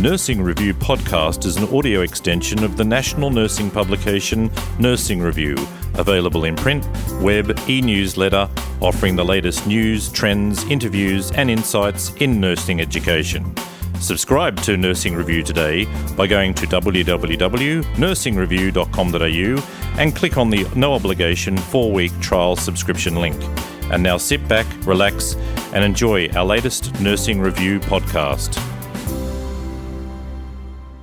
Nursing Review podcast is an audio extension of the national nursing publication Nursing Review, available in print, web, e newsletter, offering the latest news, trends, interviews, and insights in nursing education. Subscribe to Nursing Review today by going to www.nursingreview.com.au and click on the no obligation four week trial subscription link. And now sit back, relax, and enjoy our latest Nursing Review podcast.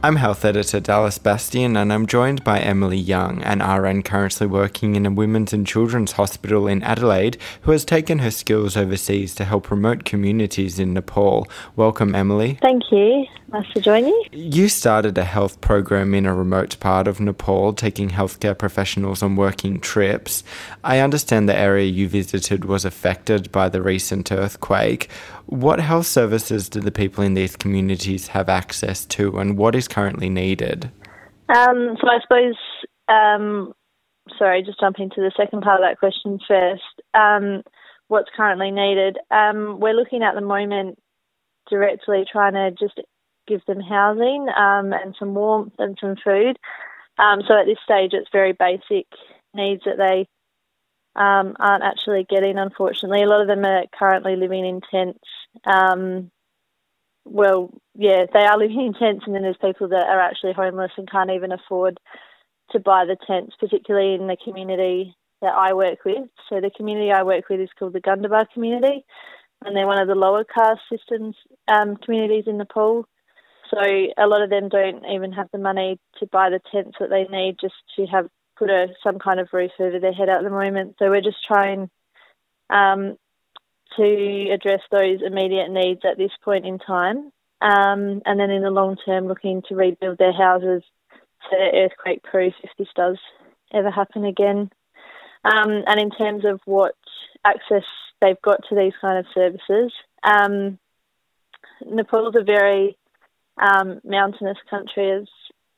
I'm health editor Dallas Bastian, and I'm joined by Emily Young, an RN currently working in a women's and children's hospital in Adelaide, who has taken her skills overseas to help remote communities in Nepal. Welcome, Emily. Thank you. Nice to join you. You started a health program in a remote part of Nepal, taking healthcare professionals on working trips. I understand the area you visited was affected by the recent earthquake. What health services do the people in these communities have access to, and what is currently needed? Um, so, I suppose, um, sorry, just jumping to the second part of that question first. Um, what's currently needed? Um, we're looking at the moment directly trying to just give them housing um, and some warmth and some food. Um, so at this stage, it's very basic needs that they um, aren't actually getting, unfortunately. A lot of them are currently living in tents. Um, well, yeah, they are living in tents, and then there's people that are actually homeless and can't even afford to buy the tents, particularly in the community that I work with. So the community I work with is called the Gundabad community, and they're one of the lower caste systems um, communities in Nepal. So a lot of them don't even have the money to buy the tents that they need just to have put a some kind of roof over their head at the moment. So we're just trying um, to address those immediate needs at this point in time, um, and then in the long term, looking to rebuild their houses they're earthquake proof if this does ever happen again. Um, and in terms of what access they've got to these kind of services, um, Nepal's a very um, mountainous country, as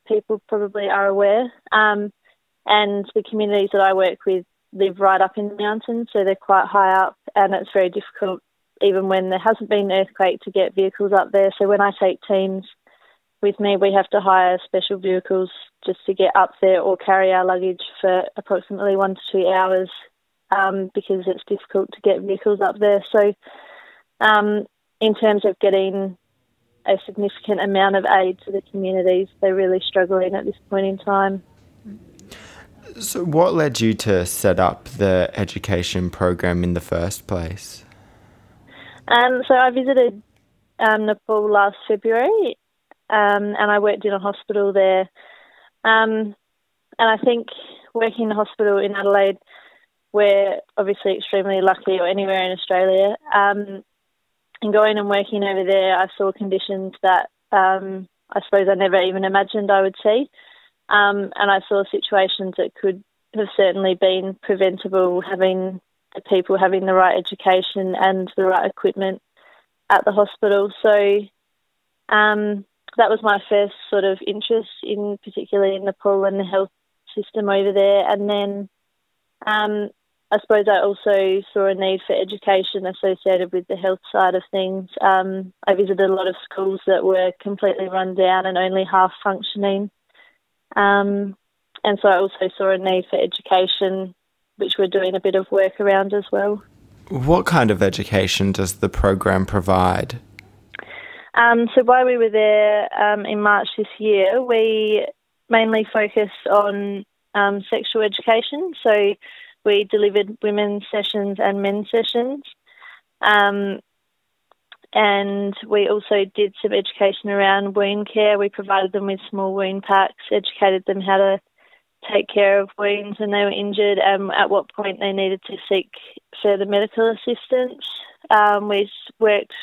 people probably are aware. Um, and the communities that I work with live right up in the mountains, so they're quite high up, and it's very difficult, even when there hasn't been an earthquake, to get vehicles up there. So when I take teams with me, we have to hire special vehicles just to get up there or carry our luggage for approximately one to two hours um, because it's difficult to get vehicles up there. So, um, in terms of getting a significant amount of aid to the communities. They're really struggling at this point in time. So, what led you to set up the education program in the first place? Um, so, I visited um, Nepal last February um, and I worked in a hospital there. Um, and I think working in a hospital in Adelaide, we're obviously extremely lucky, or anywhere in Australia, um, and going and working over there, I saw conditions that um, I suppose I never even imagined I would see. Um, and I saw situations that could have certainly been preventable, having the people having the right education and the right equipment at the hospital. So um, that was my first sort of interest in, particularly in Nepal and the health system over there. And then um, I suppose I also saw a need for education associated with the health side of things. Um, I visited a lot of schools that were completely run down and only half functioning. Um, and so I also saw a need for education, which we're doing a bit of work around as well. What kind of education does the program provide? Um, so while we were there um, in March this year, we mainly focused on um, sexual education. So we delivered women's sessions and men's sessions. Um, and we also did some education around wound care. We provided them with small wound packs, educated them how to take care of wounds when they were injured and at what point they needed to seek further medical assistance. Um, we worked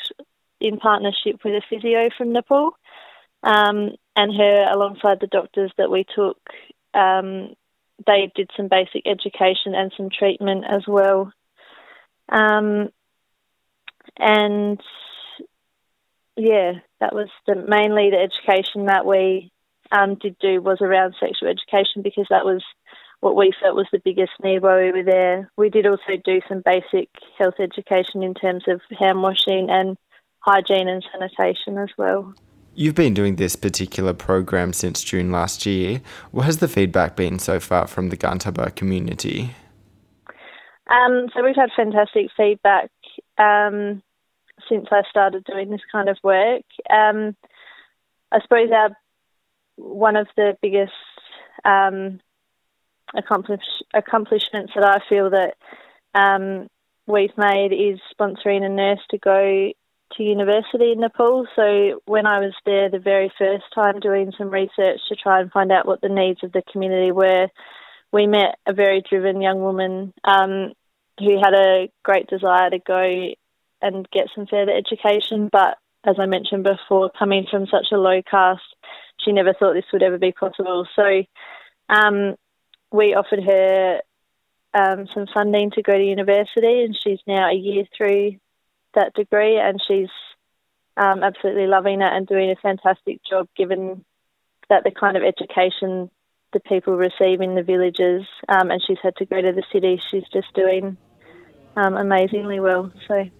in partnership with a physio from Nepal um, and her alongside the doctors that we took um, they did some basic education and some treatment as well. Um, and yeah, that was the, mainly the education that we um, did do was around sexual education because that was what we felt was the biggest need while we were there. We did also do some basic health education in terms of hand washing and hygiene and sanitation as well. You've been doing this particular program since June last year. What has the feedback been so far from the Gantaba community? Um, so we've had fantastic feedback um, since I started doing this kind of work. Um, I suppose our one of the biggest um, accomplish, accomplishments that I feel that um, we've made is sponsoring a nurse to go to university in Nepal. So when I was there the very first time doing some research to try and find out what the needs of the community were, we met a very driven young woman um, who had a great desire to go and get some further education. But as I mentioned before, coming from such a low caste, she never thought this would ever be possible. So um, we offered her um, some funding to go to university, and she's now a year through that degree, and she's um, absolutely loving it and doing a fantastic job, given that the kind of education the people receive in the villages, um, and she's had to go to the city. She's just doing um, amazingly well. So.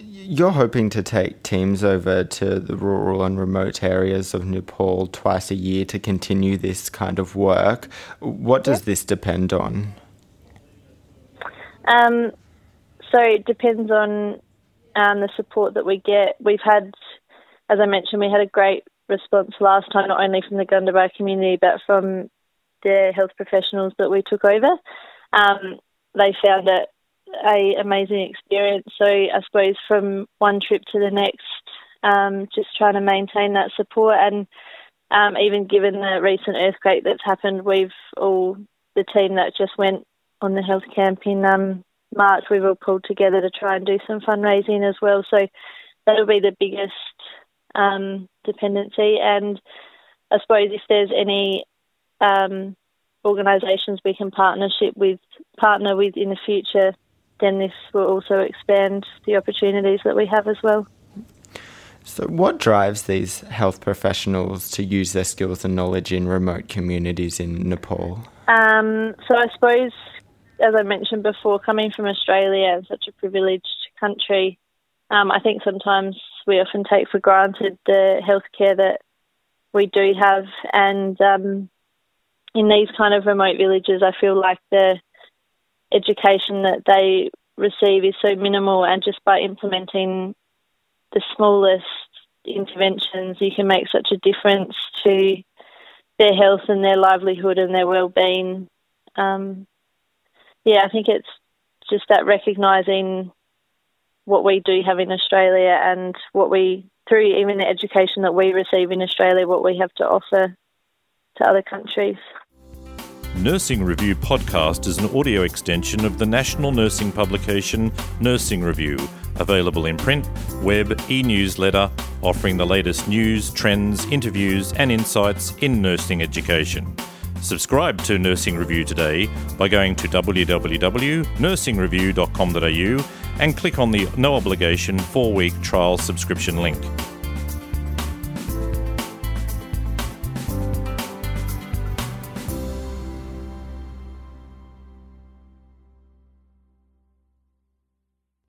You're hoping to take teams over to the rural and remote areas of Nepal twice a year to continue this kind of work. What does yep. this depend on? Um, so it depends on um, the support that we get. We've had, as I mentioned, we had a great response last time, not only from the Gundabara community, but from the health professionals that we took over. Um, they found it a amazing experience. So I suppose from one trip to the next, um, just trying to maintain that support, and um, even given the recent earthquake that's happened, we've all the team that just went on the health camp in um, March, we've all pulled together to try and do some fundraising as well. So that'll be the biggest um, dependency. And I suppose if there's any um, organisations we can partnership with, partner with in the future, then this will also expand the opportunities that we have as well. So, what drives these health professionals to use their skills and knowledge in remote communities in Nepal? Um, so, I suppose as I mentioned before, coming from Australia and such a privileged country, um, I think sometimes we often take for granted the healthcare that we do have. And um, in these kind of remote villages, I feel like the education that they receive is so minimal, and just by implementing the smallest interventions, you can make such a difference to their health and their livelihood and their well-being. Um, yeah, I think it's just that recognising what we do have in Australia and what we, through even the education that we receive in Australia, what we have to offer to other countries. Nursing Review podcast is an audio extension of the national nursing publication Nursing Review, available in print, web, e newsletter, offering the latest news, trends, interviews, and insights in nursing education. Subscribe to Nursing Review today by going to www.nursingreview.com.au and click on the no obligation four week trial subscription link.